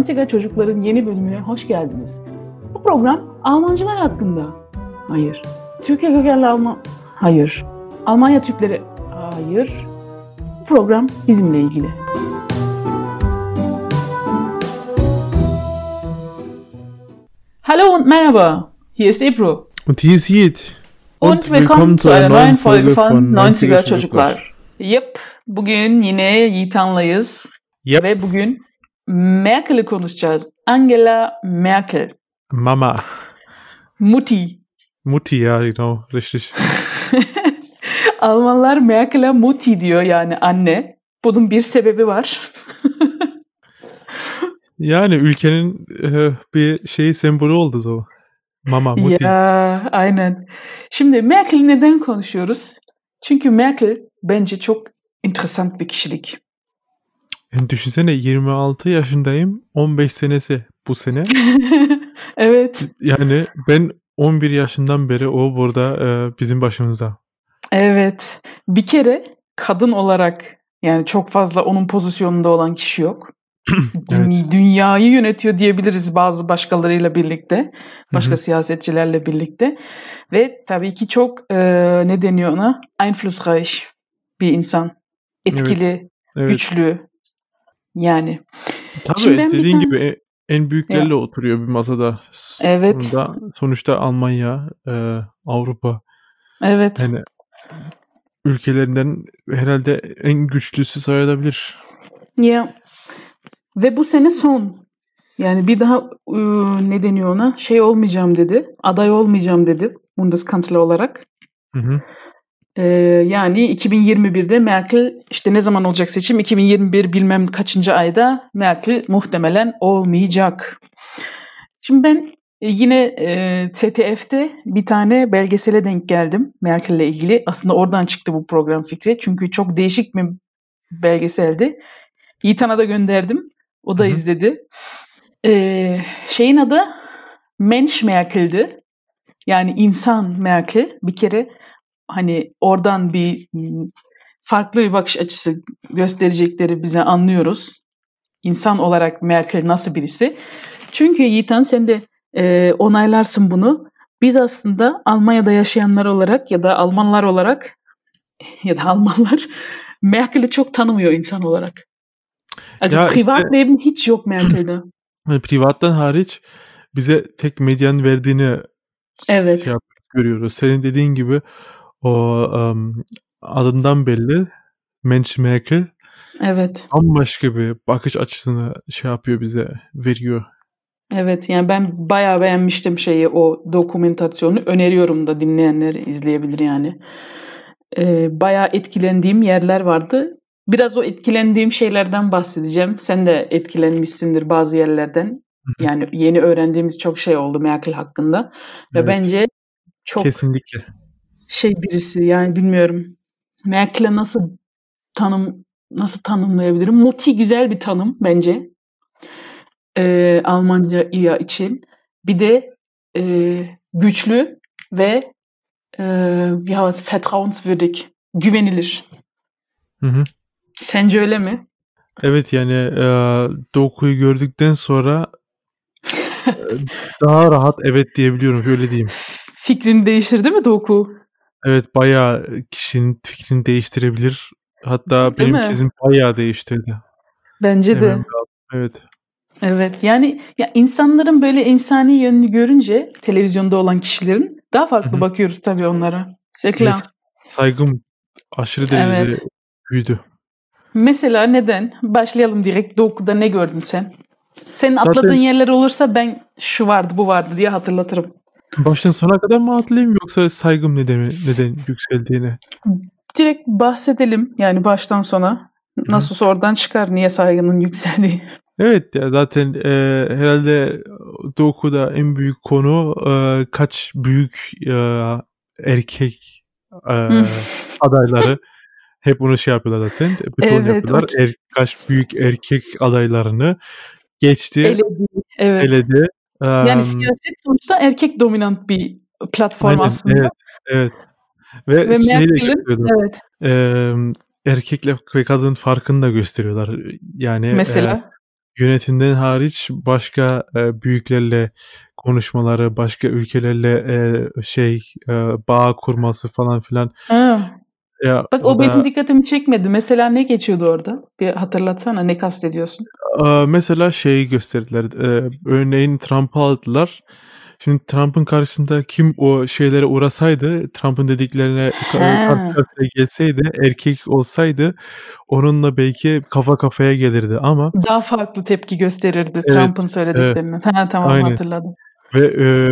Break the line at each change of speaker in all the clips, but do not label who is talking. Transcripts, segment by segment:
90'er Çocukların yeni bölümüne hoş geldiniz. Bu program Almancılar hakkında. Hayır. Türkiye kökenli Alman... Hayır. Almanya Türkleri... Hayır. Bu program bizimle ilgili. Hallo und merhaba. Hier ist Ebru.
Und hier ist Jid.
Und, willkommen, zu einer neuen Folge von 90er Çocuklar. Yep. Bugün yine Yiğitan'layız.
Yep.
Ve bugün Merkel'i konuşacağız. Angela Merkel.
Mama.
Mutti.
Mutti, ja, genau, richtig.
Almanlar Merkel'e Mutti diyor yani anne. Bunun bir sebebi var.
Yani ülkenin e, bir şey sembolü oldu o. Mama, Mutti.
ya aynen. Şimdi Merkel'i neden konuşuyoruz? Çünkü Merkel bence çok enteresan bir kişilik.
Yani düşünsene 26 yaşındayım. 15 senesi bu sene.
evet.
Yani ben 11 yaşından beri o burada e, bizim başımızda.
Evet. Bir kere kadın olarak yani çok fazla onun pozisyonunda olan kişi yok.
Evet.
Dü- Dünyayı yönetiyor diyebiliriz bazı başkalarıyla birlikte. Başka
Hı hı.
siyasetçilerle birlikte. Ve tabii ki çok e, ne deniyor ona? Einflussreich bir insan. Etkili,
Evet.
güçlü. Yani.
Tabii
Şimdi
dediğin
tane-
gibi en büyüklerle oturuyor bir masada.
Evet.
Sonunda, sonuçta Almanya, e, Avrupa
Evet.
yani ülkelerinden herhalde en güçlüsü sayılabilir.
Ya. Ve bu sene son. Yani bir daha e, ne deniyor ona? Şey olmayacağım dedi. Aday olmayacağım dedi. Bundeskanzler olarak.
Hı hı.
Ee, yani 2021'de Merkel işte ne zaman olacak seçim? 2021 bilmem kaçıncı ayda Merkel muhtemelen olmayacak. Şimdi ben e, yine e, ZDF'de bir tane belgesele denk geldim Merkel'le ilgili. Aslında oradan çıktı bu program fikri. Çünkü çok değişik bir belgeseldi. Yiğitan'a da gönderdim. O da
Hı hı.
izledi. Ee, şeyin adı Mensch Merkel'di. Yani insan Merkel. Bir kere hani oradan bir farklı bir bakış açısı gösterecekleri bize anlıyoruz. İnsan olarak Merkel nasıl birisi? Çünkü Yiğitan sen de e, onaylarsın bunu. Biz aslında Almanya'da yaşayanlar olarak ya da Almanlar olarak ya da Almanlar Merkel'i çok tanımıyor insan olarak. Also
Ya işte-
Privatleben hiç yok Merkel'de.
Yani privattan hariç bize tek medyanın verdiğini
Evet.
şey yap- görüyoruz. Senin dediğin gibi o um, adından belli Mensch Merkel
Evet.
bambaşka bir bakış açısını şey yapıyor bize veriyor.
Evet yani ben bayağı beğenmiştim şeyi o dokumentasyonu öneriyorum da dinleyenler izleyebilir yani. Ee, bayağı etkilendiğim yerler vardı. Biraz o etkilendiğim şeylerden bahsedeceğim. Sen de etkilenmişsindir bazı yerlerden.
Hı hı.
Yani yeni öğrendiğimiz çok şey oldu Merkel hakkında. Ve
Evet.
bence çok
Kesinlikle.
Şey birisi yani bilmiyorum. Merkel'e nasıl tanım nasıl tanımlayabilirim? Muti güzel bir tanım bence. Ee, Almanca iya için. Bir de e, güçlü ve e, heißt vertrauenswürdig. Güvenilir.
Hı hı.
Sence öyle mi?
Evet yani e, dokuyu gördükten sonra daha rahat evet diyebiliyorum öyle diyeyim.
Fikrini değiştirdi mi Doku?
Evet bayağı kişinin fikrini değiştirebilir. Hatta
Değil
benim
mi?
bayağı değiştirdi.
Bence de.
Hemen bir- Evet.
Evet yani ya insanların böyle insani yönünü görünce televizyonda olan kişilerin daha farklı
Hı hı.
bakıyoruz tabii onlara. Clair.
Yes. Saygım aşırı derecede
Evet.
büyüdü.
Mesela neden? Başlayalım direkt. Doku'da ne gördün sen? Senin
Zaten-
atladığın yerler olursa ben şu vardı bu vardı diye hatırlatırım.
Baştan sona kadar mı hatırlayayım yoksa saygım neden, neden yükseldiğini?
Direkt bahsedelim yani baştan sona. Nasıl oradan çıkar niye saygının yükseldiği.
Evet ya zaten e, herhalde Doku'da en büyük konu e, kaç büyük e, erkek e, adayları hep bunu şey yapıyorlar zaten. Beton
Evet,
yapıyorlar.
o-
Er, kaç büyük erkek adaylarını geçti,
Eledi. Evet.
eledi. E,
Yani siyaset sonuçta erkek dominant bir platform
aynen,
aslında.
Evet, evet. Ve,
Ve
şeyi de
evet
E, erkekle ve kadın farkını da gösteriyorlar. Yani e,
mesela
yönetimden hariç başka e, büyüklerle konuşmaları, başka ülkelerle e, şey e, bağ kurması falan filan.
Ha.
Ya
Bak
o da
benim dikkatimi çekmedi. Mesela ne geçiyordu orada? Bir hatırlatsana ne kastediyorsun?
e, mesela şeyi gösterdiler. E, örneğin Trump'ı aldılar. Şimdi Trump'ın karşısında kim o şeylere uğrasaydı, Trump'ın dediklerine karşıya gelseydi, erkek olsaydı onunla belki kafa kafaya gelirdi ama
Daha farklı tepki gösterirdi
evet,
Trump'ın
evet,
söylediklerine. Ha tamam
aynen.
hatırladım.
Ve e,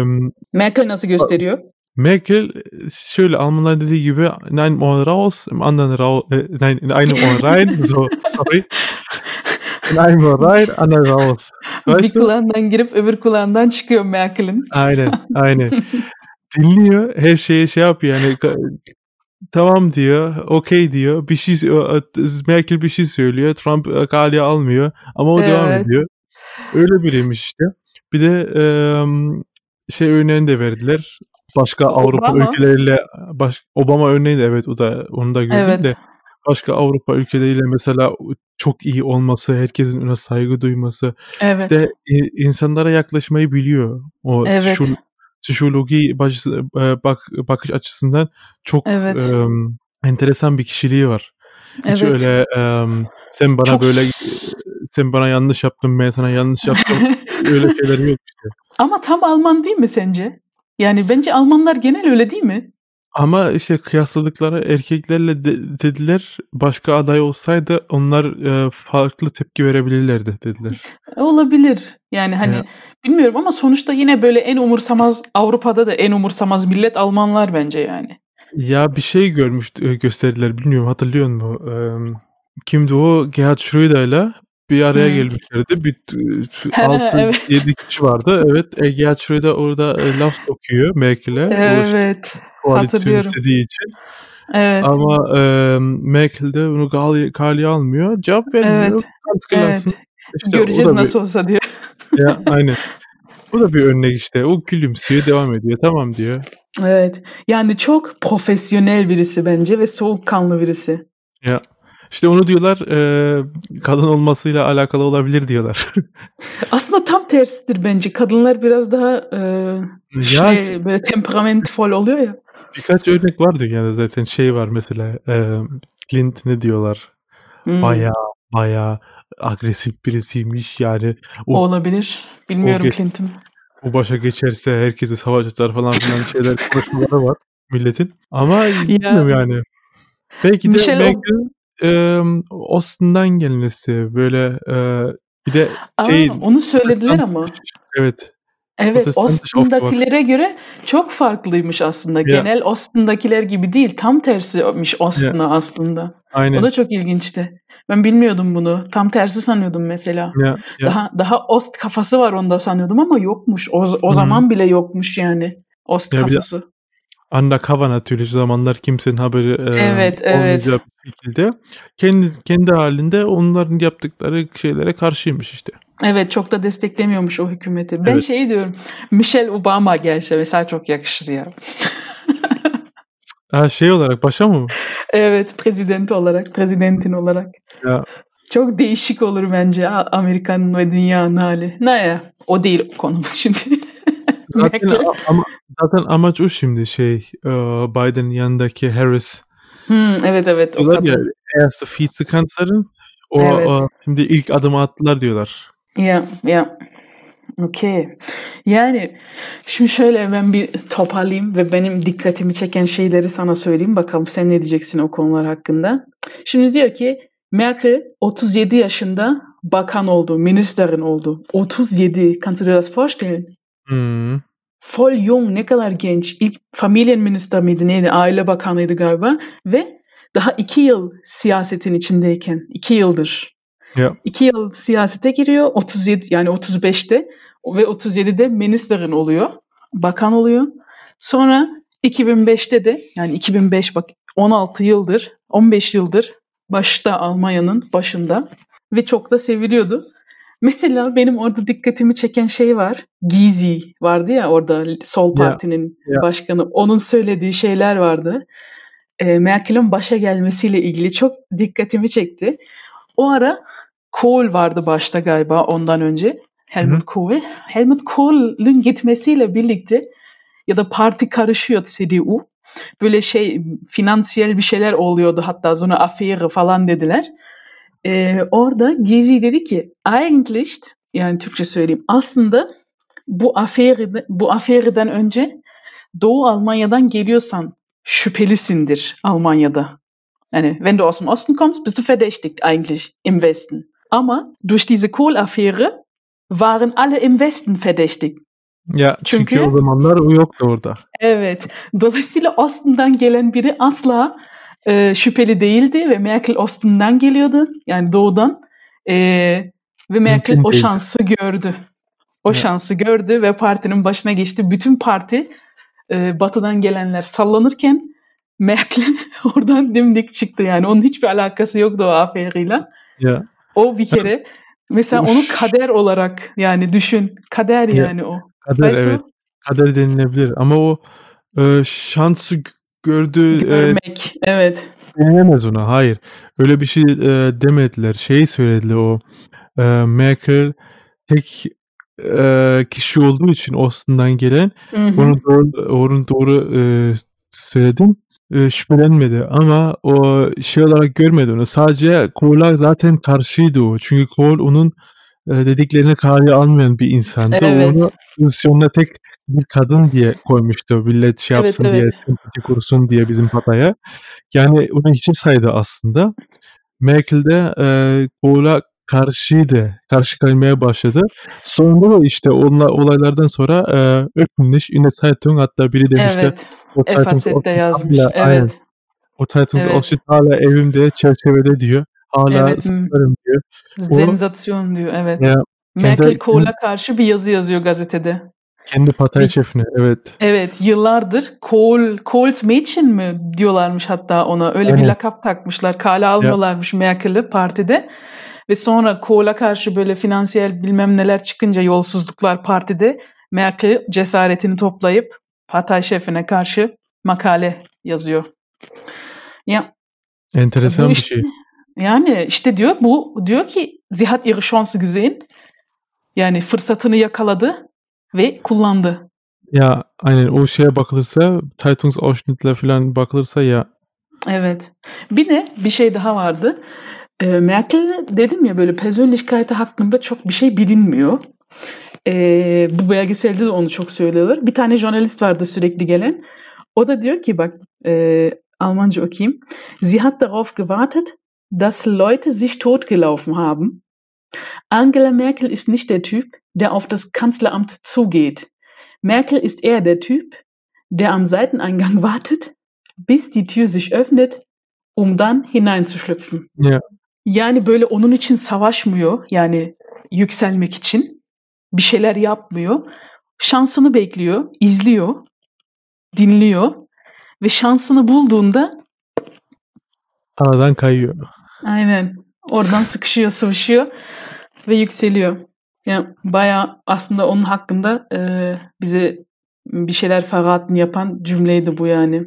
Merkel nasıl gösteriyor?
Merkel şöyle Almanlar dediği gibi nein on raus, im anderen raus, e, nein in einem Ohr rein, so sorry. In einem Ohr rein, anderen raus.
Bir
Weißt du?
kulağından girip öbür kulağından çıkıyor Merkel'in.
Aynen, aynen. Dinliyor, her şeye şey yapıyor yani tamam diyor, okey diyor. Bir şey Merkel bir şey söylüyor, Trump e, kale almıyor ama o devam
Evet.
ediyor. Öyle biriymiş işte. Bir de şey örneğini de verdiler. Başka Avrupa
Obama.
ülkeleriyle baş, Obama örneği de evet o da onu da gördüm
Evet.
de başka Avrupa ülkeleriyle mesela çok iyi olması, herkesin ona saygı duyması,
Evet.
işte i- insanlara yaklaşmayı biliyor. O
Evet.
psiko- psikoloji baş, e, bak, bakış açısından çok
Evet.
em, enteresan bir kişiliği var. Hiç
Evet.
öyle em, sen bana
Çok
böyle sen bana yanlış yaptın ben sana yanlış yaptım öyle şeyler yok işte.
Ama tam Alman değil mi sence? Yani bence Almanlar genel öyle değil mi?
Ama işte kıyasladıkları erkeklerle de- dediler başka aday olsaydı onlar e, farklı tepki verebilirlerdi dediler.
Olabilir. Yani hani
Ya,
bilmiyorum ama sonuçta yine böyle en umursamaz Avrupa'da da en umursamaz millet Almanlar bence yani.
ya bir şey görmüş e, gösterdiler bilmiyorum hatırlıyor musun? E, kimdi o? Gerhard Schröder'la bir araya
Hmm.
gelmişlerdi. Bir
Ha,
6
evet.
7 kişi vardı. Evet, e, Gerhard Schröder orada e, laf sokuyor Merkel'e
Evet.
koalisyon istediği için.
Evet.
Ama e, Merkel de bunu kaleye almıyor. Cevap vermiyor.
Evet. Evet.
İşte
Göreceğiz
da bir
nasıl olsa diyor.
ya aynen. Bu da bir örnek işte. O gülümsüyor, devam ediyor. Tamam diyor.
Evet. Yani çok profesyonel birisi bence ve soğukkanlı birisi.
Ya işte onu diyorlar e, kadın olmasıyla alakalı olabilir diyorlar.
Aslında tam tersidir bence. Kadınlar biraz daha e,
ya
şey böyle temperamentful oluyor ya.
birkaç örnek var dünyada zaten. Şey var mesela e, Clint ne diyorlar?
Hmm.
Baya baya agresif birisiymiş yani.
O
O,
olabilir.
o,
Bilmiyorum
geç,
Clinton.
o başa geçerse herkese savaş açar falan filan şeyler konuşmaları var milletin. Ama bilmiyorum
Ya
yani. Belki de
Michelle o
Merkel e, Austin'dan gelmesi böyle e, bir de şey
Aa, onu söylediler ama.
evet
Evet. Austin'dakilere göre çok farklıymış aslında.
Ya,
Genel Austin'dakiler gibi değil. Tam tersiymiş Austin'a aslında. O
aynen.
da çok ilginçti. Ben bilmiyordum bunu. Tam tersi sanıyordum mesela.
Ya, ya.
Daha daha Ost kafası var onda sanıyordum ama yokmuş. O, o zaman bile yokmuş yani. Ost
Ya
kafası.
Undercover natürlich zamanlar kimsenin haberi e,
Evet, evet.
olmayacağı bir şekilde kendi kendi halinde onların yaptıkları şeylere karşıymış işte.
Evet çok da desteklemiyormuş o hükümeti. Ben
Evet.
şey diyorum. Michelle Obama gelse mesela çok yakışır ya.
Ha şey olarak başa mı?
Evet, prezident olarak, prezidentin olarak.
Ya
Çok değişik olur bence Amerika'nın ve dünyanın hali. Ne ya? O değil konumuz şimdi.
Zaten ama zaten amaç o şimdi şey e, Biden'ın yanındaki Harris
Hmm, evet evet o
diyorlar ya
kadın.
erste Vizekanzlerin o
Evet.
e, şimdi ilk adımı attılar diyorlar.
Ya ya. Okey. Yani şimdi şöyle ben bir toparlayayım ve benim dikkatimi çeken şeyleri sana söyleyeyim. Bakalım sen ne diyeceksin o konular hakkında. Şimdi diyor ki Merkel 37 yaşında bakan oldu, ministerin oldu. 37. Kannst du dir das vorstellen?
Hmm.
Voll jung, ne kadar genç. İlk Familienminister miydi neydi? Aile bakanıydı galiba. Ve daha iki yıl siyasetin içindeyken. iki yıldır.
Ya.
İki yıl siyasete giriyor. 37 yani 35'te ve 37'de ministerin oluyor. Bakan oluyor. Sonra 2005'te de yani 2005 bak 16 yıldır 15 yıldır başta Almanya'nın başında ve çok da seviliyordu. Mesela benim orada dikkatimi çeken şey var. Gysi vardı ya orada Sol. Parti'nin
Ya.
başkanı. Onun söylediği şeyler vardı. E, Merkel'in başa gelmesiyle ilgili çok dikkatimi çekti. O ara Kohl vardı başta galiba ondan önce. Helmut Kohl. Helmut Kohl'ün gitmesiyle birlikte ya da parti karışıyor CDU. Böyle şey finansiyel bir şeyler oluyordu hatta sonra aferi falan dediler. Ee, orada Gezi dedi ki eigentlich yani Türkçe söyleyeyim aslında bu aferi bu aferiden önce Doğu Almanya'dan geliyorsan şüphelisindir Almanya'da. Yani wenn du aus dem Osten kommst, bist du verdächtigt eigentlich im Westen. Ama durch diese Kohl-Affäre waren alle im Westen verdächtig.
Ya çünkü, çünkü o zamanlar o yoktu orada.
Evet. Dolayısıyla Ostim'den gelen biri asla e, şüpheli değildi ve Merkel Ostim'den geliyordu. Yani doğudan. E, ve Merkel Mümkün o değil. şansı gördü. O ya. şansı gördü ve partinin başına geçti. Bütün parti e, batıdan gelenler sallanırken Merkel oradan dimdik çıktı yani. Onun hiçbir alakası yoktu o aferiyle.
Ya.
O bir kere mesela onu kader olarak yani düşün. Kader ya. yani o.
Kader Aysa, evet. Kader denilebilir ama o e, şansı gördü.
E, Görmek e, evet.
Denilemez ona hayır. Öyle bir şey e, demediler. Şeyi söylediler o e, Merkel tek e, kişi olduğu için Austin'dan gelen hı hı. onu doğru, onu doğru e, söyledim. E, şüphelenmedi ama o şey olarak görmedi onu. Sadece Cole'a zaten karşıydı o. Çünkü Cole onun e, dediklerini kale almayan bir insandı. Evet. Onu pozisyonuna tek bir kadın diye koymuştu. Millet şey yapsın evet, diye, evet. sempati kursun diye bizim papaya. Yani onu hiçe saydı aslında. Merkel de e, Cole'a karşıydı. Karşı kalmaya başladı. Sonunda da işte onla, olaylardan sonra e, öpülmüş. Üne Zeitung hatta biri demişti.
Evet. O FAZ'de yazmış. Hala, evet. Aynen.
O Zeitung evet. hala evimde çerçevede diyor. Hala evet. sıklarım diyor.
Sensasyon diyor evet. Ya, Merkel Kohl'a karşı bir yazı yazıyor gazetede.
Kendi Partei şefine evet.
Evet yıllardır Kohl, Kohls Mädchen mi diyorlarmış hatta ona. Öyle Aynen. bir lakap takmışlar. Kale almıyorlarmış ya. Merkel'i partide. Ve sonra Kohl'a karşı böyle finansiyel bilmem neler çıkınca yolsuzluklar partide Merkel cesaretini toplayıp Partei şefine karşı makale yazıyor. Ya
Enteresan bir şey.
Yani işte diyor bu diyor ki Zihat ihre Chance gesehen. Yani fırsatını yakaladı ve kullandı.
Ya aynen o şeye bakılırsa Zeitungsausschnittler falan bakılırsa ya.
Evet. Bir de bir şey daha vardı. E, Merkel dedim ya böyle Persönlichkeit hakkında çok bir şey bilinmiyor. E, bu belgeselde de onu çok söylüyorlar. Bir tane jurnalist vardı sürekli gelen. O da diyor ki bak e, Almanca okuyayım. Sie hat darauf gewartet, dass Leute sich totgelaufen haben. Angela Merkel ist nicht der Typ, der auf das Kanzleramt zugeht. Merkel ist eher der Typ, der am Seiteneingang wartet, bis die Tür sich öffnet, um dann hineinzuschlüpfen.
Ja.
Yani böyle onun için savaşmıyor. Yani yükselmek için. Bir şeyler yapmıyor. Şansını bekliyor, izliyor, dinliyor ve şansını bulduğunda
aradan kayıyor.
Aynen. Oradan sıkışıyor, sıvışıyor ve yükseliyor. Yani bayağı aslında onun hakkında e, bize bir şeyler ferhatın yapan cümleydi bu yani.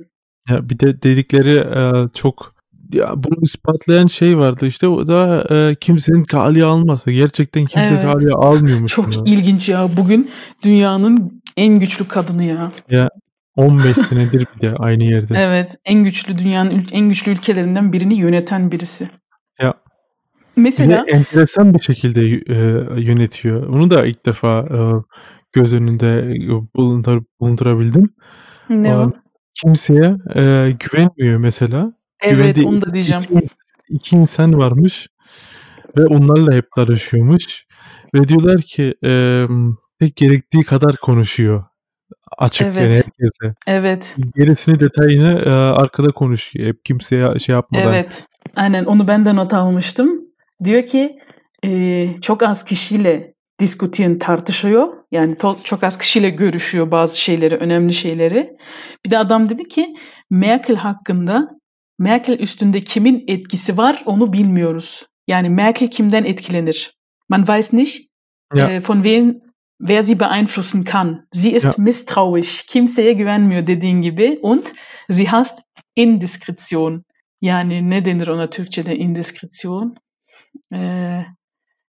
Ya bir de dedikleri e, çok ya bunu ispatlayan şey vardı işte o da e, kimsenin kaliye alması. Gerçekten kimse evet. kaliye almıyormuş.
Çok bunu. ilginç ya. Bugün dünyanın en güçlü kadını ya.
Ya 15 senedir bir de aynı yerde.
Evet, en güçlü dünyanın en güçlü ülkelerinden birini yöneten birisi.
Mesela bir enteresan bir şekilde e, yönetiyor. Onu da ilk defa e, göz önünde bulundur, bulundurabildim.
Ne o?
Kimseye e, güvenmiyor mesela.
Evet, Güvendiği onu da diyeceğim.
Iki, iki insan varmış ve onlarla hep darışıyormuş. Ve diyorlar ki e, tek gerektiği kadar konuşuyor. Açık evet. yani herkese.
Evet.
Gerisini detayını e, arkada konuşuyor. Hep kimseye şey yapmadan.
Evet. Aynen onu ben de not almıştım. Diyor ki e, çok az kişiyle diskutiyen tartışıyor. Yani to- çok az kişiyle görüşüyor bazı şeyleri, önemli şeyleri. Bir de adam dedi ki Merkel hakkında Merkel üstünde kimin etkisi var onu bilmiyoruz. Yani Merkel kimden etkilenir? Man weiß nicht ja. äh, von wem wer sie beeinflussen kann. Sie ist ja. misstrauisch. Kimseye güvenmiyor dediğin gibi. Und sie hasst indiskretion. Yani ne denir ona Türkçe'de indiskretion? Ee,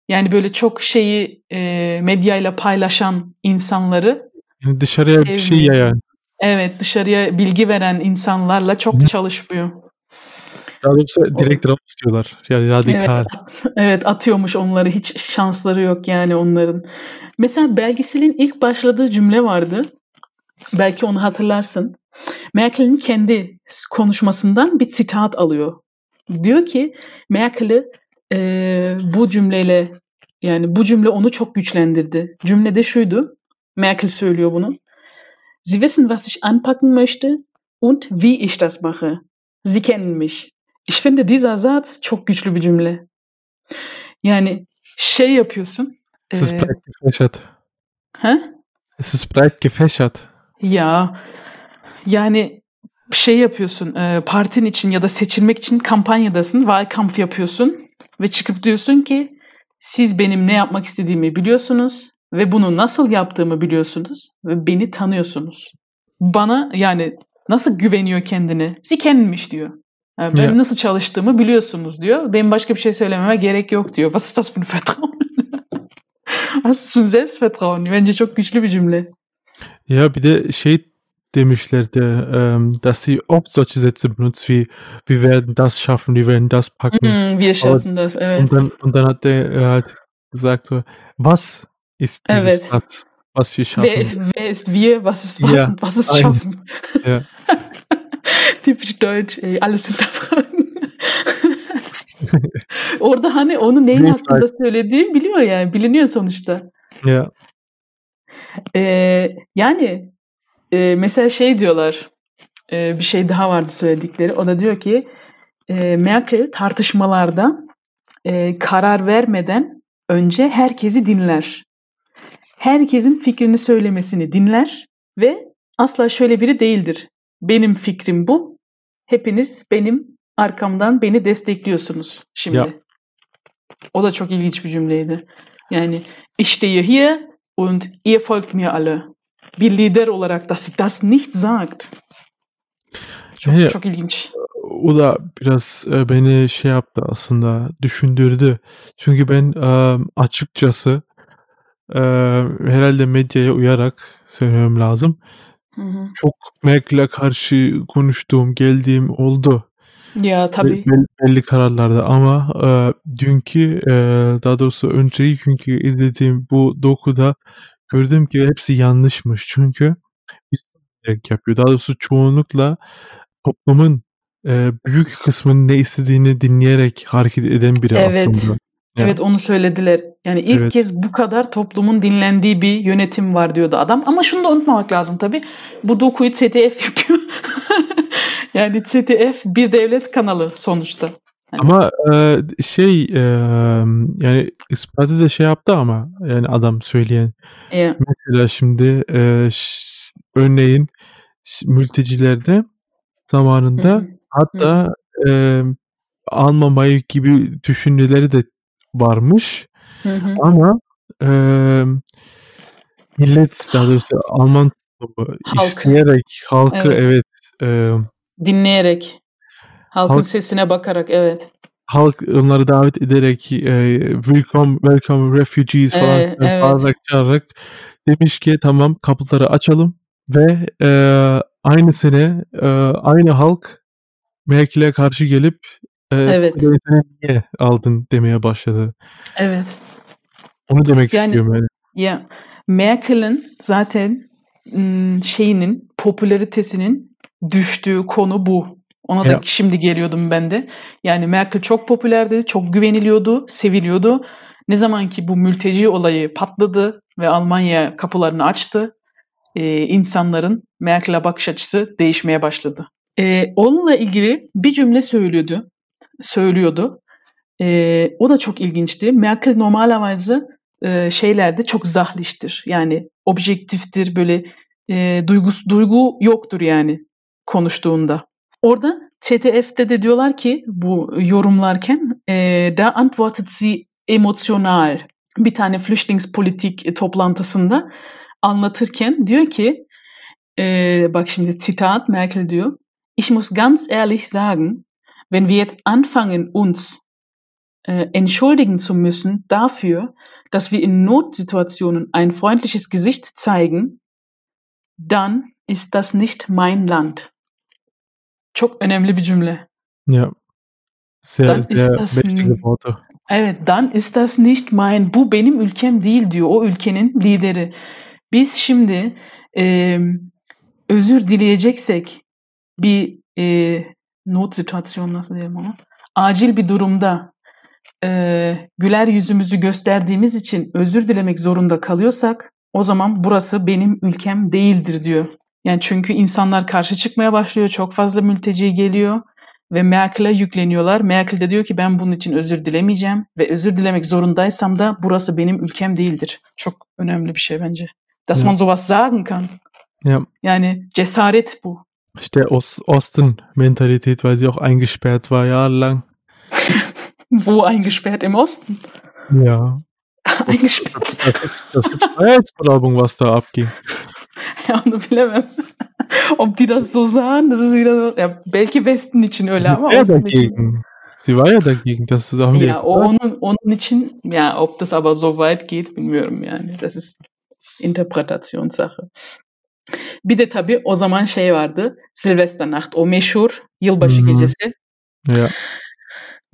Yani böyle çok şeyi e, medyayla paylaşan insanları
Yani dışarıya bir şey
sevmiyor.
yayan.
Evet dışarıya bilgi veren insanlarla çok
Hı.
çalışmıyor.
Daha doğrusu direkt rap istiyorlar. Yani radikal.
Evet atıyormuş onları hiç şansları yok yani onların. Mesela belgeselin ilk başladığı cümle vardı. Belki onu hatırlarsın. Merkel'in kendi konuşmasından bir sitat alıyor. Diyor ki Merkel'i e, bu cümleyle yani bu cümle onu çok güçlendirdi. Cümlede şuydu. Merkel söylüyor bunu. Sie wissen, was ich anpacken möchte und wie ich das mache. Sie kennen mich. Ich finde dieser Satz çok güçlü bir cümle. Yani şey yapıyorsun.
Es ist
e,
breit gefächert.
ha?
Es ist breit gefächert.
Ya yani şey yapıyorsun e, partin için ya da seçilmek için kampanyadasın. Wahlkampf yapıyorsun ve çıkıp diyorsun ki siz benim ne yapmak istediğimi biliyorsunuz ve bunu nasıl yaptığımı biliyorsunuz ve beni tanıyorsunuz. Bana yani nasıl güveniyor kennen mich diyor. Yani ben
Ya.
nasıl çalıştığımı biliyorsunuz diyor. Benim başka bir şey söylememe gerek yok diyor. Was ist das für ein Vertrauen? Was ist für ein Selbstvertrauen? Bence çok güçlü bir cümle.
Ja, bir de şey demişlerdi, ähm, dass sie oft solche Sätze benutzt wie wir werden das schaffen, wir werden das packen.
Hmm, wir schaffen das. Evet.
Und dann und dann hat der äh, halt gesagt so, was ist dieses. Satz, was wir schaffen?
Wer, wer ist wir? Was ist was?
Ja,
und was ist
ein-
schaffen?
Ja.
Typisch Deutsch. Ey, alles hinterfragen. Orada hani onu neyin
Neyi
hakkında söylediğim biliyor yani. Biliniyor sonuçta.
Ja,
Ee, yani e, mesela şey diyorlar. e, bir şey daha vardı söyledikleri. O da diyor ki e, Merkel tartışmalarda e, karar vermeden önce herkesi dinler. Herkesin fikrini söylemesini dinler ve asla şöyle biri değildir. Benim fikrim bu. Hepiniz benim arkamdan beni destekliyorsunuz şimdi.
Ya.
O da çok ilginç bir cümleydi. Yani ich stehe hier und ihr folgt mir alle. Bir lider olarak dass sie das nicht sagt. Çok,
Ja.
çok ilginç.
o da biraz e, beni şey yaptı aslında, düşündürdü. Çünkü ben e, açıkçası e, herhalde medyaya uyarak söylemem lazım.
Hı hı.
Çok Merkel'e karşı konuştuğum, geldiğim oldu.
Ya tabii.
Bel- belli kararlarda ama e, dünkü e, daha doğrusu önceki günkü izlediğim bu dokuda gördüm ki hepsi yanlışmış. Çünkü isteyerek yapıyor. Daha doğrusu çoğunlukla toplumun e, büyük kısmının ne istediğini dinleyerek hareket eden biri
Evet.
aslında. Ya.
Evet onu söylediler. Yani ilk
Evet.
kez bu kadar toplumun dinlendiği bir yönetim var diyordu adam. Ama şunu da unutmamak lazım tabii. Bu dokuyu ZDF yapıyor. yani ZDF bir devlet kanalı sonuçta.
Ama e, şey e, yani ispatı da şey yaptı ama yani adam söyleyen.
Ya,
Mesela şimdi e, ş- örneğin mültecilerde zamanında hatta e, almamayı gibi düşünceleri de varmış. Ama e, millet daha doğrusu Alman toplumu
Halk.
isteyerek halkı evet, e,
Dinleyerek. Halkın
Halk-
sesine bakarak evet.
halk onları davet ederek e, welcome welcome refugees falan filan
evet.
bağırarak çağırarak demiş ki tamam kapıları açalım ve e, aynı sene e, aynı halk Merkel'e karşı gelip e,
Evet.
"Bu sene niye aldın demeye başladı.
Evet.
Onu demek
Yani-
istiyorum yani.
Ya Merkel'in zaten şeyinin popülaritesinin düştüğü konu bu. Ona da
Ya.
şimdi geliyordum ben de. Yani Merkel çok popülerdi, çok güveniliyordu, seviliyordu. Ne zaman ki bu mülteci olayı patladı ve Almanya kapılarını açtı, e, insanların Merkel'e bakış açısı değişmeye başladı. E, onunla ilgili bir cümle söylüyordu. Söylüyordu. E, o da çok ilginçti. Merkel normalerweise e, şeylerde çok zahliştir. Yani objektiftir böyle e, duygus, duygu yoktur yani konuştuğunda. Orada ZDF'de de diyorlar ki bu yorumlarken e, da antwortet sie emotional. Bir tane Flüchtlingspolitik toplantısında anlatırken diyor ki e, bak şimdi Zitat Merkel diyor Ich muss ganz ehrlich sagen, wenn wir jetzt anfangen uns äh, entschuldigen zu müssen dafür, dass wir in Notsituationen ein freundliches Gesicht zeigen, dann ist das nicht mein Land. Çok önemli bir cümle.
Ja. Sehr,
Dann
sehr mächtige Worte.
Evet, dann ist das nicht mein. Bu benim ülkem değil diyor o ülkenin lideri. Biz şimdi e, özür dileyeceksek bir e, notsituasyon nasıl diyelim ona? Acil bir durumda e, güler yüzümüzü gösterdiğimiz için özür dilemek zorunda kalıyorsak o zaman burası benim ülkem değildir diyor. Yani çünkü insanlar karşı çıkmaya başlıyor. Çok fazla mülteci geliyor ve Merkel'e yükleniyorlar. Merkel de diyor ki ben bunun için özür dilemeyeceğim ve özür dilemek zorundaysam da burası benim ülkem değildir. Çok önemli bir şey bence. Dass man sowas sagen kann.
Ja.
Yani cesaret bu.
Der Ost Osten-Mentalität, weil sie auch eingesperrt war jahrelang.
Wo eingesperrt? Im Osten?
Ja.
eingesperrt.
Das ist, das ist Freiheitsberaubung, was da abging.
Ya onu bilemem. Ob die das so sahen, das ist wieder so. Ya belki Westen için öyle ama
ja
Osten için.
dagegen. Sie war ja dagegen. Das haben die
Ya o onun onun için ya ob das aber so weit geht bilmiyorum yani. Das ist Interpretationssache. Bir de tabii o zaman şey vardı. Silvesternacht o meşhur yılbaşı
hı.
gecesi.
Ja.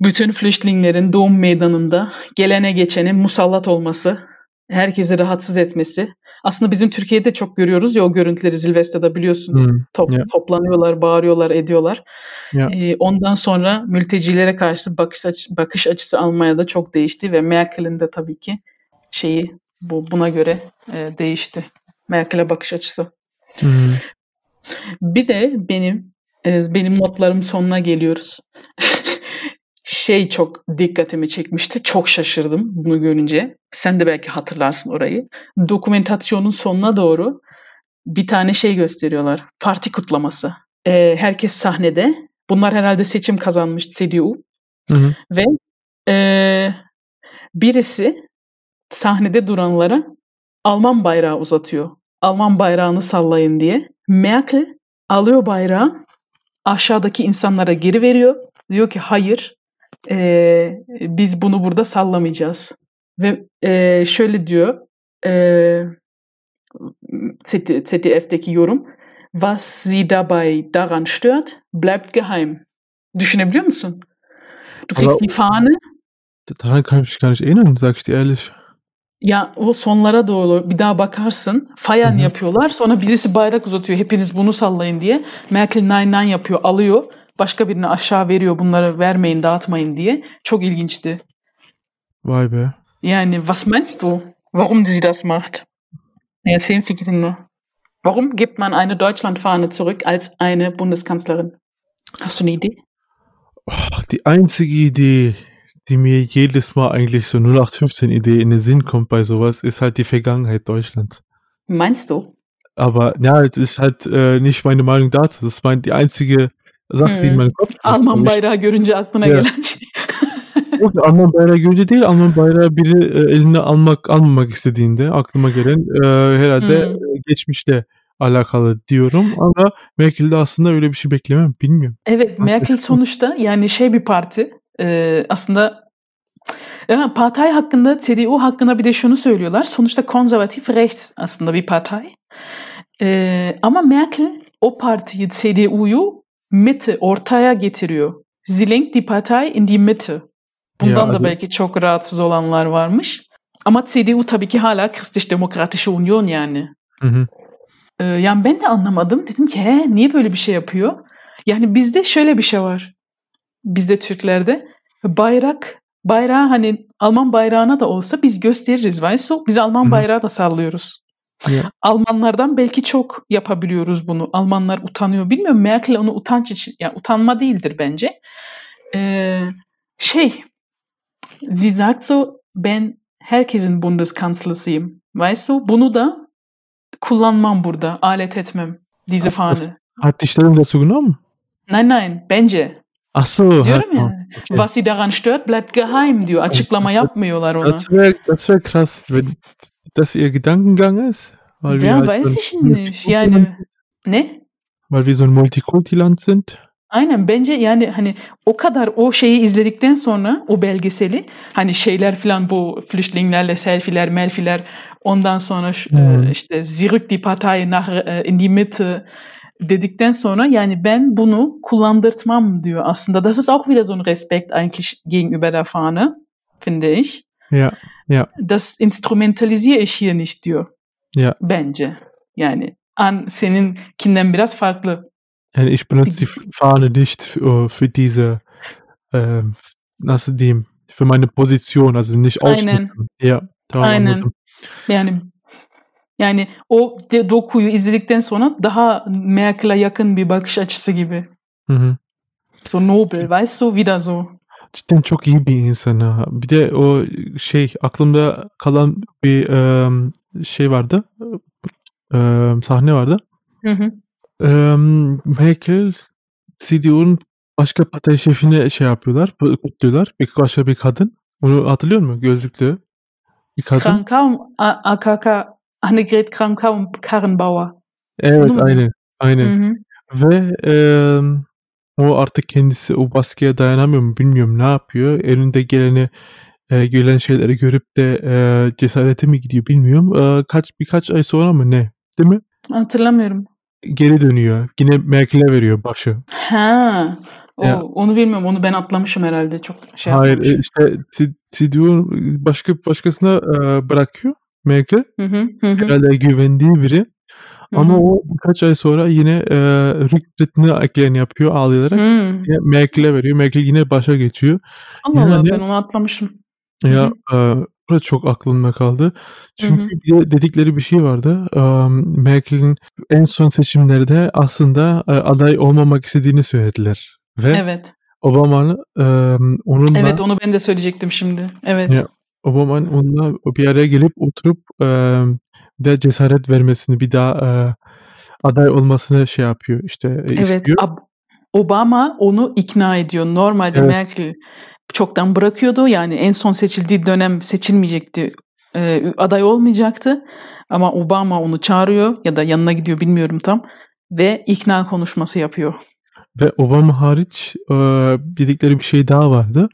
Bütün flüchtlinklerin doğum meydanında gelene geçene musallat olması, herkesi rahatsız etmesi. Aslında bizim Türkiye'de çok görüyoruz ya o görüntüleri Silvester'da biliyorsun.
Hm.
Top-
Ja.
Toplanıyorlar, bağırıyorlar, ediyorlar.
Ja.
Ee, ondan sonra mültecilere karşı bakış, açı, bakış açısı Almanya'da çok değişti ve Merkel'in de tabii ki şeyi bu buna göre e, değişti. Merkel'e bakış açısı.
Hm.
Bir de benim e, benim notlarım sonuna geliyoruz. şey çok dikkatimi çekmişti. Çok şaşırdım bunu görünce. Sen de belki hatırlarsın orayı. Dokumentasyonun sonuna doğru bir tane şey gösteriyorlar. Parti kutlaması. E, herkes sahnede. Bunlar herhalde seçim kazanmış CDU.
Mhm.
Ve e, birisi sahnede duranlara Alman bayrağı uzatıyor. Alman bayrağını sallayın diye. Merkel alıyor bayrağı aşağıdaki insanlara geri veriyor. Diyor ki hayır e, biz bunu burada sallamayacağız. Ve e, şöyle diyor e, ZD- ZDF'deki yorum Was sie dabei daran stört, bleibt geheim. Düşünebiliyor musun? Du kriegst die Fahne
Daran kann ich mich gar nicht erinnern, sag ich dir ehrlich.
Ya o sonlara doğru bir daha bakarsın. Fayan
hı.
yapıyorlar. Sonra birisi bayrak uzatıyor. Hepiniz bunu sallayın diye. Merkel nine nine yapıyor. Alıyor. Başka birine aşağı veriyor. Bunları vermeyin, dağıtmayın diye. Çok ilginçti.
Vay be.
Yani was meinst du? Warum sie das macht? Erzähl fikrini. Warum gibt man eine Deutschlandfahne zurück als eine Bundeskanzlerin? Hast du eine Idee?
Die einzige Idee, die mir jedes Mal eigentlich so 0815-Idee in den Sinn kommt bei sowas, ist halt die Vergangenheit Deutschlands.
Meinst du?
Aber ja, das ist halt äh, nicht meine Meinung dazu. Das ist mein, die einzige Sache, die in
Hm.
meinem Kopf.
Alman bayrağı görünce aklına
Ja.
gelen şey.
Yok, Alman bayrağı gördü değil. Alman bayrağı biri e, eline almak almamak istediğinde aklıma gelen e, herhalde
Hmm.
e, geçmişte alakalı diyorum ama Merkel'de aslında öyle bir şey beklemem. Bilmiyorum.
Evet Merkel sonuçta yani şey bir parti e, aslında ya, Partei hakkında CDU hakkında bir de şunu söylüyorlar. Sonuçta konservatif rechts aslında bir partei. E, ama Merkel o partiyi CDU'yu Mitte ortaya getiriyor. Sie lenkt die Partei in die Mitte. Bundan
Ya,
da belki çok rahatsız olanlar varmış. Ama CDU tabii ki hala Christlich-Demokratische Union yani.
Hı hı.
Ee, yani ben de anlamadım. Dedim ki he niye böyle bir şey yapıyor? Yani bizde şöyle bir şey var. Bizde Türklerde bayrak bayrağı hani Alman bayrağına da olsa biz gösteririz. Du? Biz Alman bayrağı da sallıyoruz.
Ya.
Almanlardan belki çok yapabiliyoruz bunu. Almanlar utanıyor. Bilmiyorum Merkel onu utanç için, yani utanma değildir bence. Ee, şey, sie sagt so, ben herkesin Bundeskanzlersıyım. Weißt du? Bunu da kullanmam burada, alet etmem. Diese Fahne.
Hat die Stellung dazu genommen?
Nein, nein, bence.
Ach so.
Diyorum ya.
okay.
Was sie daran stört, bleibt geheim diyor. Açıklama yapmıyorlar ona.
Das wäre das wär krass, wenn das ihr Gedankengang ist. Weil
Ja,
halt
weiß ich nicht.
Multikulti-Land
Yani ne?
Weil wir so ein Multikulti-Land sind.
Aynen bence yani hani o kadar o şeyi izledikten sonra o belgeseli hani şeyler falan bu flüchtlingslerle selfiler, melfiler ondan sonra şu,
Hmm.
işte zurück die Partei nach e, in die Mitte dedikten sonra yani ben bunu kullandırtmam diyor aslında. Das ist auch wieder so ein Respekt eigentlich gegenüber der Fahne, finde ich.
Ja, ja.
Das instrumentalisiere ich hier nicht diyor.
Ja.
Bence. Yani an seninkinden biraz farklı.
Yani ich benutze die Fahne nicht für, für diese, ähm, nasıl diyeyim, für meine Position, also nicht ausnutzen. Ja, tamam
Aynen.
anladım.
Yani yani o de, dokuyu izledikten sonra daha Merkel'e yakın bir bakış açısı gibi.
Hı hı.
So nobel, weißt du, wieder so.
Cidden çok iyi bir insan ha. Bir de o şey aklımda kalan bir em, şey vardı. Em, sahne vardı.
Hı hı.
Em, Merkel CDU'nun başka parti şefine şey yapıyorlar, kutluyorlar. Bir başka bir kadın. Onu hatırlıyor musun? Gözlüklü. Bir kadın.
A- AKK, Annegret Kramp-Karrenbauer.
Evet,
Onu
aynen. Aynen.
Hı hı.
Ve em, o artık kendisi o baskıya dayanamıyor mu bilmiyorum ne yapıyor. Elinde geleni e, gelen şeyleri görüp de e, cesarete mi gidiyor bilmiyorum. E, kaç birkaç ay sonra mı ne? Değil mi?
Hatırlamıyorum.
Geri dönüyor. Yine Merkel'e veriyor başı.
Ha. O,
Ya.
onu bilmiyorum. Onu ben atlamışım herhalde. Çok şey
Hayır, e,
yapmamışım.
işte C- CDU başka başkasına e, bırakıyor Merkel.
Hı, hı hı,
Herhalde güvendiği biri. Ama o birkaç ay sonra yine e, Rücktritt'ini eklerini yapıyor ağlayarak. Yine Merkel'e veriyor. Merkel yine başa geçiyor.
Allah Allah
Yani-
ben onu atlamışım.
Ya
hı.
e, çok aklımda kaldı. Çünkü
hı.
bir de dedikleri bir şey vardı. E, Merkel'in en son seçimlerde aslında e, aday olmamak istediğini söylediler. Ve
Evet.
Obama'nın e, onunla
Evet onu ben de söyleyecektim şimdi. Evet.
Ya. Obama'nın onunla bir araya gelip oturup e, de cesaret vermesini bir daha e, aday olmasını şey yapıyor işte e,
Evet.
istiyor.
Ab- Obama onu ikna ediyor. Normalde
Evet.
Merkel çoktan bırakıyordu. Yani en son seçildiği dönem seçilmeyecekti. Ee, aday olmayacaktı. Ama Obama onu çağırıyor ya da yanına gidiyor bilmiyorum tam. Ve ikna konuşması yapıyor.
Ve Obama hariç e, bildikleri bir şey daha vardı.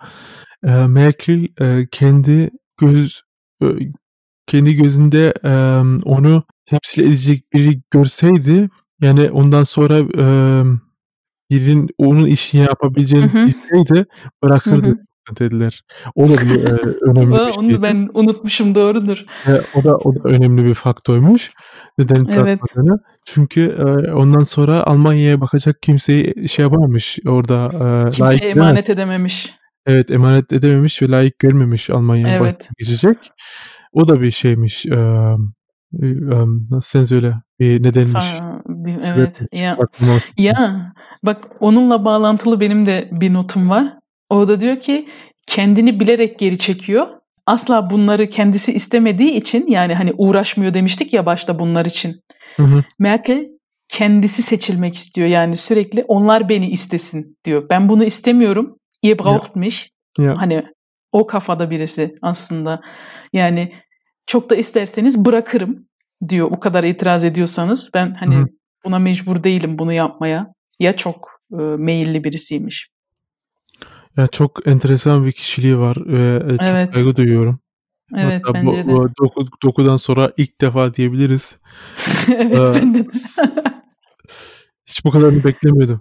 E, Merkel e, kendi göz e, kendi gözünde e, onu temsil edecek biri görseydi yani ondan sonra e, birinin onun işini yapabileceğini
Hı hı.
bilseydi bırakırdı
Hı hı.
dediler. O da bir e, önemli bir
onu
şeydi.
ben unutmuşum doğrudur.
Ve o da o da önemli bir faktörmüş. Neden
Evet.
Çünkü e, ondan sonra Almanya'ya bakacak kimseyi şey yapamamış orada e, layık
Kimseye
görmemiş.
emanet edememiş.
Evet emanet edememiş ve layık görmemiş Almanya'ya
Evet.
geçecek. O da bir şeymiş. E, nasıl sen söyle? Bir nedenmiş.
Bir-
Sebep
evet. Ya. Ya bak onunla bağlantılı benim de bir notum var. O da diyor ki kendini bilerek geri çekiyor. Asla bunları kendisi istemediği için yani hani uğraşmıyor demiştik ya başta bunlar için.
Hı hı.
Merkel kendisi seçilmek istiyor. Yani sürekli onlar beni istesin diyor. Ben bunu istemiyorum. Ihr braucht mich.
Ya.
Hani o kafada birisi aslında. Yani çok da isterseniz bırakırım diyor. O kadar itiraz ediyorsanız ben hani
Hı
buna mecbur değilim bunu yapmaya. Ya çok e, meyilli birisiymiş.
Ya çok enteresan bir kişiliği var ve e, çok
Evet.
saygı duyuyorum.
Evet
Hatta
bence
bu,
de.
bu doku, dokudan sonra ilk defa diyebiliriz.
evet
Ee,
ben de.
Hiç bu kadarını beklemiyordum.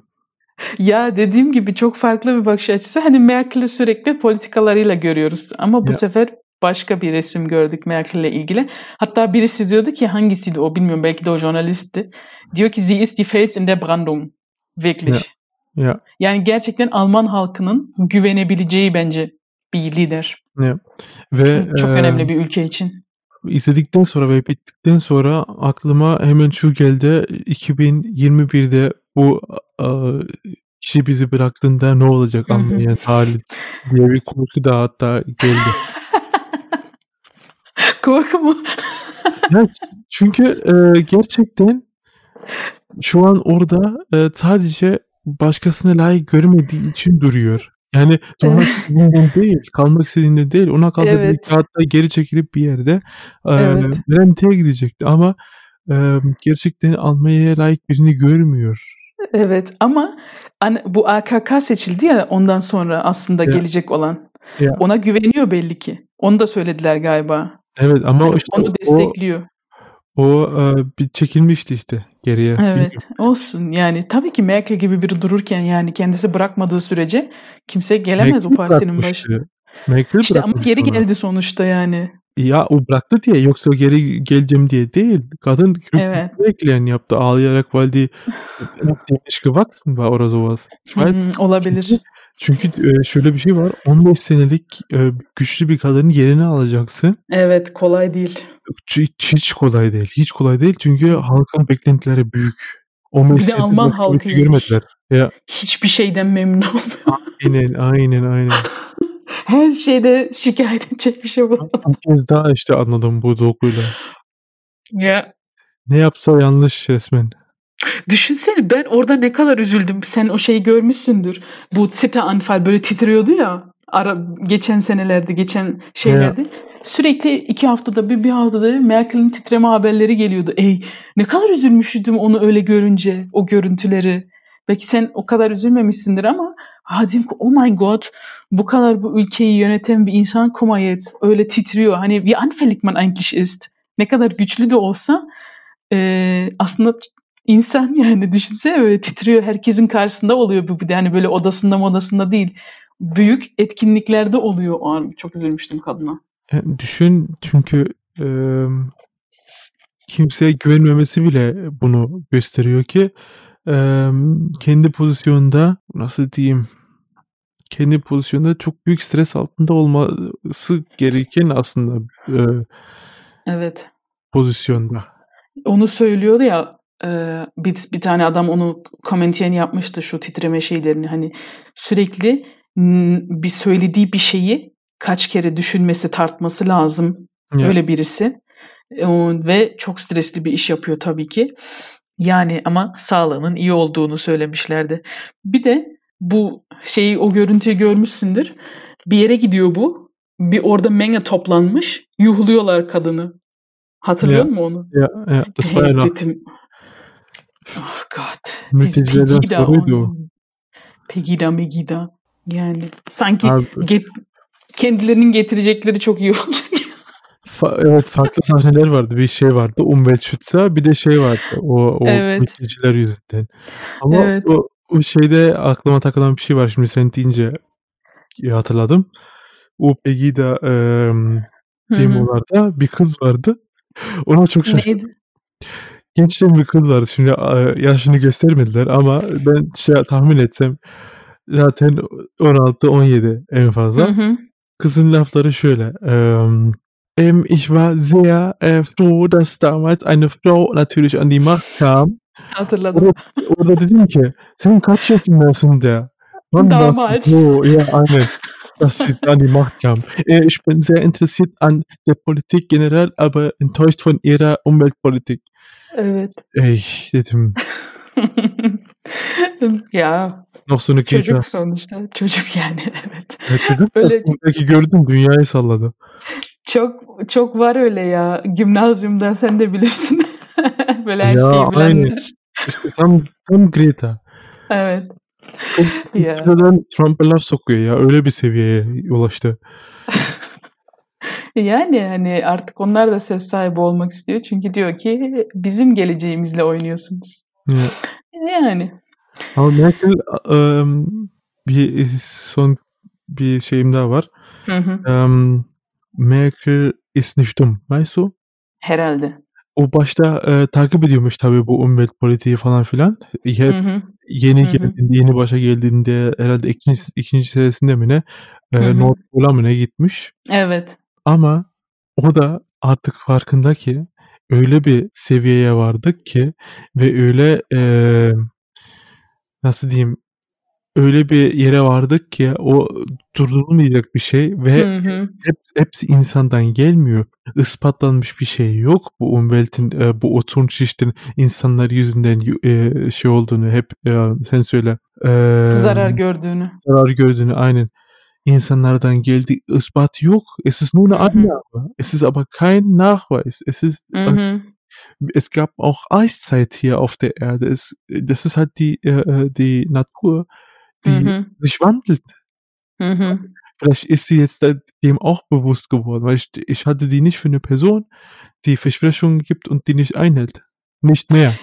ya dediğim gibi çok farklı bir bakış açısı. Hani Merkel'i sürekli politikalarıyla görüyoruz. Ama bu
Ya.
sefer başka bir resim gördük Merkel'le ilgili. Hatta birisi diyordu ki hangisiydi o bilmiyorum belki de o jurnalistti. Diyor ki sie ist die Fels in der Brandung. Wirklich.
Ya.
Yani gerçekten Alman halkının güvenebileceği bence bir lider.
Ya. Ve
Çok
e,
önemli bir ülke için.
izledikten sonra ve bittikten sonra aklıma hemen şu geldi. 2021'de bu e, kişi bizi bıraktığında ne olacak. Almanya hali diye bir korku da hatta geldi.
Korku mu?
Ya çünkü e, gerçekten şu an orada e, sadece başkasına layık görmediği için duruyor. Yani durmak istediğinden değil, kalmak istediğinden değil. Ona kalsa bir
Evet.
kağıtta geri çekilip bir yerde e,
Evet.
gidecekti ama e, gerçekten Almanya'ya layık birini görmüyor.
Evet ama an- bu AKK seçildi ya ondan sonra aslında
Ya.
gelecek olan.
Ya.
Ona güveniyor belli ki. Onu da söylediler galiba.
Evet ama
Hani
işte
onu
o
destekliyor.
o e, bir çekilmişti işte geriye.
Evet olsun yani tabii ki Merkel gibi biri dururken yani kendisi bırakmadığı sürece kimse gelemez o
Merkel
partinin başına.
Merkel
İşte ama geri
onu.
geldi sonuçta yani.
Ya o bıraktı diye yoksa o geri geleceğim diye değil. Kadın
Evet.
bekleyen yaptı. Ağlayarak nicht gewachsen war oder sowas. Weil
Hmm, olabilir.
Çünkü e, şöyle bir şey var. 15 senelik e, güçlü bir kadının yerini alacaksın.
Evet kolay değil.
Hiç, hiç kolay değil. Hiç kolay değil çünkü halkın beklentileri büyük. 15
Bir de Alman halkı
görmediler. Ya
hiçbir şeyden memnun olmuyor.
aynen aynen aynen.
Her şeyde şikayet edecek bir şey bu.
Bir kez daha işte anladım bu dokuyla.
Ya
Ne yapsa yanlış resmen.
Düşünsene ben orada ne kadar üzüldüm. Sen o şeyi görmüşsündür. Bu Zita anfal böyle titriyordu ya. Ara, geçen senelerde, geçen şeylerde. Sürekli iki haftada bir, bir haftada bir Merkel'in titreme haberleri geliyordu. Ey ne kadar üzülmüştüm onu öyle görünce, o görüntüleri. Belki sen o kadar üzülmemişsindir ama ha dedim ki oh my god bu kadar bu ülkeyi yöneten bir insan komayet öyle titriyor. Hani wie anfällig man eigentlich ist. Ne kadar güçlü de olsa e, aslında insan yani düşünsene böyle titriyor herkesin karşısında oluyor bu bir de hani böyle odasında modasında değil. Büyük etkinliklerde oluyor o an. Çok üzülmüştüm kadına.
Yani düşün çünkü e, kimseye güvenmemesi bile bunu gösteriyor ki e, kendi pozisyonda nasıl diyeyim kendi pozisyonda çok büyük stres altında olması gereken aslında e,
Evet.
pozisyonda.
Onu söylüyordu ya e, bir, bir tane adam onu komentiyen yapmıştı şu titreme şeylerini. Hani sürekli bir söylediği bir şeyi kaç kere düşünmesi tartması lazım
Ya,
öyle birisi. E, o- ve çok stresli bir iş yapıyor tabii ki. Yani ama sağlığının iyi olduğunu söylemişlerdi. Bir de bu şeyi o görüntüyü görmüşsündür. Bir yere gidiyor bu. Bir orada menge toplanmış. Yuhluyorlar kadını. Hatırlıyor
Ya.
musun onu?
noch
dedim. Oh Gott. Diese
Mültecilerden
Pegida.
soruydu o.
Pegida Megida. Yani sanki
Abi,
get- kendilerinin getirecekleri çok iyi olacak.
fa- evet farklı sahneler vardı. Bir şey vardı. Umweltschützer bir de şey vardı. O, o
Evet.
mülteciler yüzünden. Ama
Evet.
o, o şeyde aklıma takılan bir şey var. Şimdi sen deyince hatırladım. O Pegida
hı.
demolarda bir kız vardı. Ona çok şaşırdım.
Neydi?
Gençten bir kız vardı. Şimdi yaşını göstermediler ama ben şey tahmin etsem zaten 16-17 en
Hı
fazla.
hı.
Kızın lafları şöyle. Ähm, ähm, ich war sehr äh, froh, dass damals eine Frau natürlich an die Macht kam.
Hatırladım.
Orada, orada dedim ki sen kaç yaşındasın der.
Damals.
So, ja, aynen. Dass sie an die Macht kam. Äh, ich bin sehr interessiert an der Politik generell, aber enttäuscht von ihrer Umweltpolitik.
Evet.
Ey dedim.
ya
Greta.
çocuk sonuçta. Çocuk yani evet.
Ya çocuk da
Öyle
belki gördüm dünyayı salladı.
çok çok var öyle ya. Gimnazyumda sen de bilirsin. Böyle her
Ya,
şeyi bilenler.
İşte tam, tam Greta.
Evet.
Çok sıradan Trump'a laf sokuyor ya. Öyle bir seviyeye ulaştı.
Yani hani artık onlar da söz sahibi olmak istiyor. Çünkü diyor ki bizim geleceğimizle oynuyorsunuz.
Ya.
Yani.
Ama Merkel ähm, bir son bir şeyim daha var.
Hı hı.
Ähm, Merkel ist nicht dumm, weißt du?
Herhalde.
O başta e, takip ediyormuş tabii bu umwelt politiği falan filan. Hep
Hı hı.
yeni
Hı hı.
geldiğinde, yeni başa geldiğinde herhalde ikinci, ikinci senesinde mi ne? E. North Pole'a mı ne gitmiş.
Evet.
Ama o da artık farkında ki öyle bir seviyeye vardık ki ve öyle e, nasıl diyeyim öyle bir yere vardık ki o durdurulmayacak bir şey ve
Hı hı.
hep, hepsi insandan gelmiyor. Ispatlanmış bir şey yok bu Umwelt'in e, bu oturun şiştin insanlar yüzünden e, şey olduğunu hep e, sen söyle. E,
Zarar gördüğünü.
zarar gördüğünü aynen insanlardan geldi ispat yok. Es ist nur eine
Mhm.
Annahme. Es ist aber kein Nachweis. Es ist
Hı hı.
es gab auch Eiszeit hier auf der Erde. Es, das ist halt die, äh, die Natur, die
Mhm.
sich wandelt.
Mhm.
Vielleicht ist sie jetzt da- dem auch bewusst geworden, weil ich, ich hatte die nicht für eine Person, die Versprechungen gibt und die nicht einhält. Nicht mehr.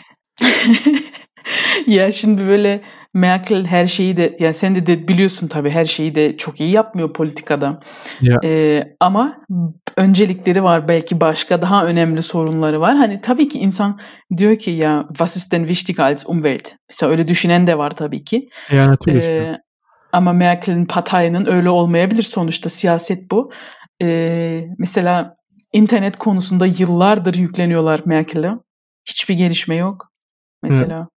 ya şimdi böyle Merkel her şeyi de ya sen de, de biliyorsun tabii her şeyi de çok iyi yapmıyor politikada.
Ya.
Ee, ama öncelikleri var belki başka daha önemli sorunları var. Hani tabii ki insan diyor ki ya was ist denn wichtiger als Umwelt? Mesela öyle düşünen de var tabii ki.
Ja, natürlich.
Ee, ama Merkel'in Partei'nin öyle olmayabilir sonuçta siyaset bu. Ee, mesela internet konusunda yıllardır yükleniyorlar Merkel'e. Hiçbir gelişme yok. Mesela.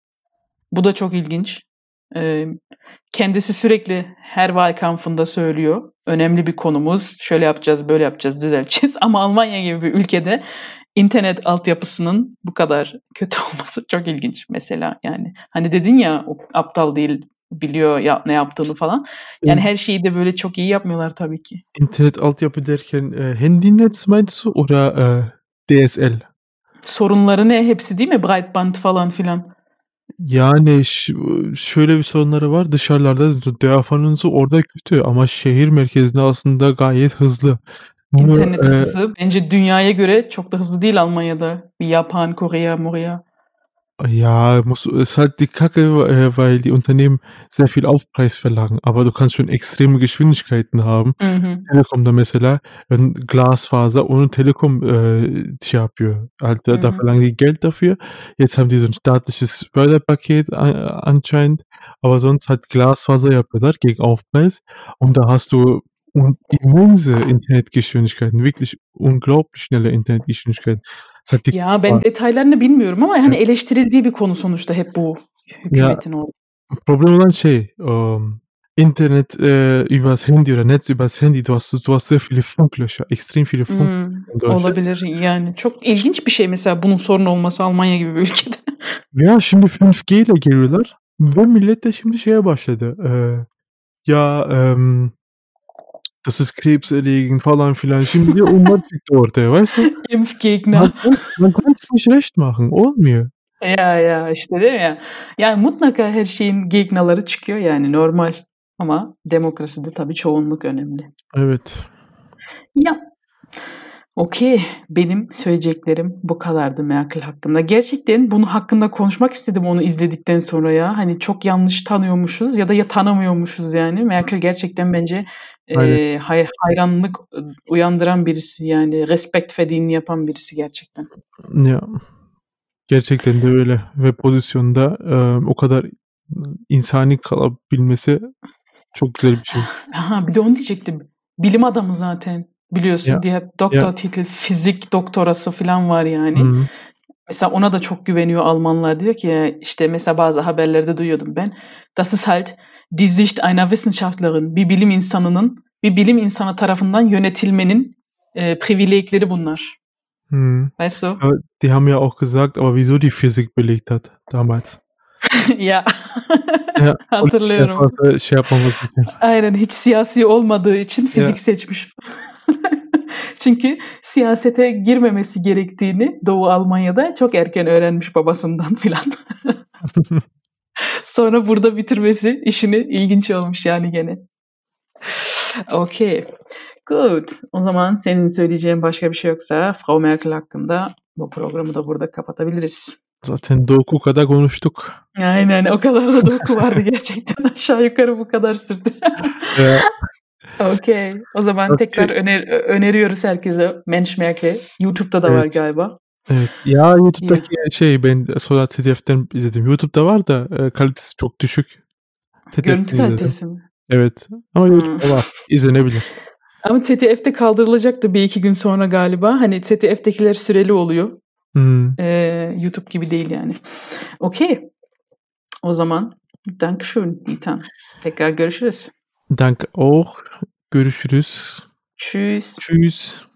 Bu da çok ilginç. Kendisi sürekli her Wahlkampf'ında söylüyor. Önemli bir konumuz. Şöyle yapacağız, böyle yapacağız, düzelteceğiz. Ama Almanya gibi bir ülkede internet altyapısının bu kadar kötü olması çok ilginç mesela. Yani hani dedin ya o aptal değil biliyor ya, ne yaptığını falan. Yani her şeyi de böyle çok iyi yapmıyorlar tabii ki.
Internet altyapı derken e, Handynetz meinst du oder e, DSL?
Sorunları ne? Hepsi değil mi? Breitband falan filan.
Yani ş- şöyle bir sorunları var. Dışarılarda so orada kötü ama şehir merkezinde aslında gayet hızlı. Bunu,
İnternet
e,
hızı bence dünyaya göre çok da hızlı değil Almanya'da. Bir Japan, Kore, Moria.
Ja, muss, ist halt die Kacke, äh, weil die Unternehmen sehr viel Aufpreis verlangen. Aber du kannst schon extreme Geschwindigkeiten haben.
Hı hı.
Telekom'da mesela wenn Glasfaser ohne Telekom äh, şey yapıyor. Halt, da, da
Mhm.
verlangen die Geld dafür. Jetzt haben die so ein staatliches Förderpaket äh, anscheinend. Aber sonst halt Glasfaser yapıyorlar gegen Aufpreis. Und da hast du immense Internetgeschwindigkeiten. Wirklich unglaublich schnelle Internetgeschwindigkeiten. Die
Ya ben detaylarını bilmiyorum ama hani eleştirildiği bir konu sonuçta hep bu hükümetin o.
Problem olan şey ähm, Internet äh, übers Handy oder Netz übers Handy. Du hast, du hast sehr viele Funklöcher, extrem viele Funk.
Hmm, olabilir yani. Çok ilginç bir şey mesela bunun sorun olması Almanya gibi bir ülkede.
Ya şimdi 5G ile geliyorlar ve millet de şimdi şeye başladı. Ee, ya ähm, das ist krebserregend falan filan. Şimdi de onlar çıktı ortaya. Weißt du?
Impfgegner.
Man, kann- man kann es nicht recht machen. Olmuyor.
ya ya işte değil mi ya? Yani mutlaka her şeyin gegnaları çıkıyor yani normal. Ama demokraside tabii çoğunluk önemli.
Evet.
Ya. Okey. Benim söyleyeceklerim bu kadardı Merkel hakkında. Gerçekten bunu hakkında konuşmak istedim onu izledikten sonra ya. Hani çok yanlış tanıyormuşuz ya da ya tanımıyormuşuz yani. Merkel gerçekten bence e, hay- hayranlık uyandıran birisi yani. Respect verdiğini yapan birisi gerçekten.
Ya. Gerçekten de öyle. Ve pozisyonda e, o kadar insani kalabilmesi çok güzel bir şey.
Ha, bir de onu diyecektim. Bilim adamı zaten. Biliyorsun
Ya,
diye doktor titel, fizik doktorası falan var yani.
Hı.
Mesela ona da çok güveniyor Almanlar. Diyor ki ya işte mesela bazı haberlerde duyuyordum ben. Das ist halt die Sicht einer Wissenschaftlerin. Bir bilim insanının, bir bilim insanı tarafından yönetilmenin e, privilegleri bunlar.
Hı.
Weißt du?
Aber die haben ja auch gesagt, aber wieso die Physik belegt hat damals.
ya.
Ja,
Hatırlıyorum.
Und fazla şey yapmamız için.
Aynen hiç siyasi olmadığı için fizik
Ya.
seçmiş. Çünkü siyasete girmemesi gerektiğini Doğu Almanya'da çok erken öğrenmiş babasından filan. Sonra burada bitirmesi işini ilginç olmuş yani gene. Okey. Good. O zaman senin söyleyeceğin başka bir şey yoksa Frau Merkel hakkında bu programı da burada kapatabiliriz.
Zaten Doku kadar konuştuk.
Aynen o kadar da doku vardı gerçekten. Aşağı yukarı bu kadar sürdü. Okey. O zaman
Okey.
tekrar öner- öneriyoruz herkese Mensch Merkel. YouTube'da da var
Evet.
galiba.
evet. Ya YouTube'daki şey ben sonra TDF'den izledim. YouTube'da var da e, kalitesi çok düşük. TDF'den
Görüntü kalitesi mi?
Evet. Ama
Hmm.
YouTube'da var. İzlenebilir.
Ama TTF'de kaldırılacaktı bir iki gün sonra galiba. Hani TTF'dekiler süreli oluyor.
Hmm.
Ee, YouTube gibi değil yani. Okey. O zaman Dankeschön Nitan. Tekrar görüşürüz.
Danke auch. Görüşürüz.
Tschüss.
Tschüss.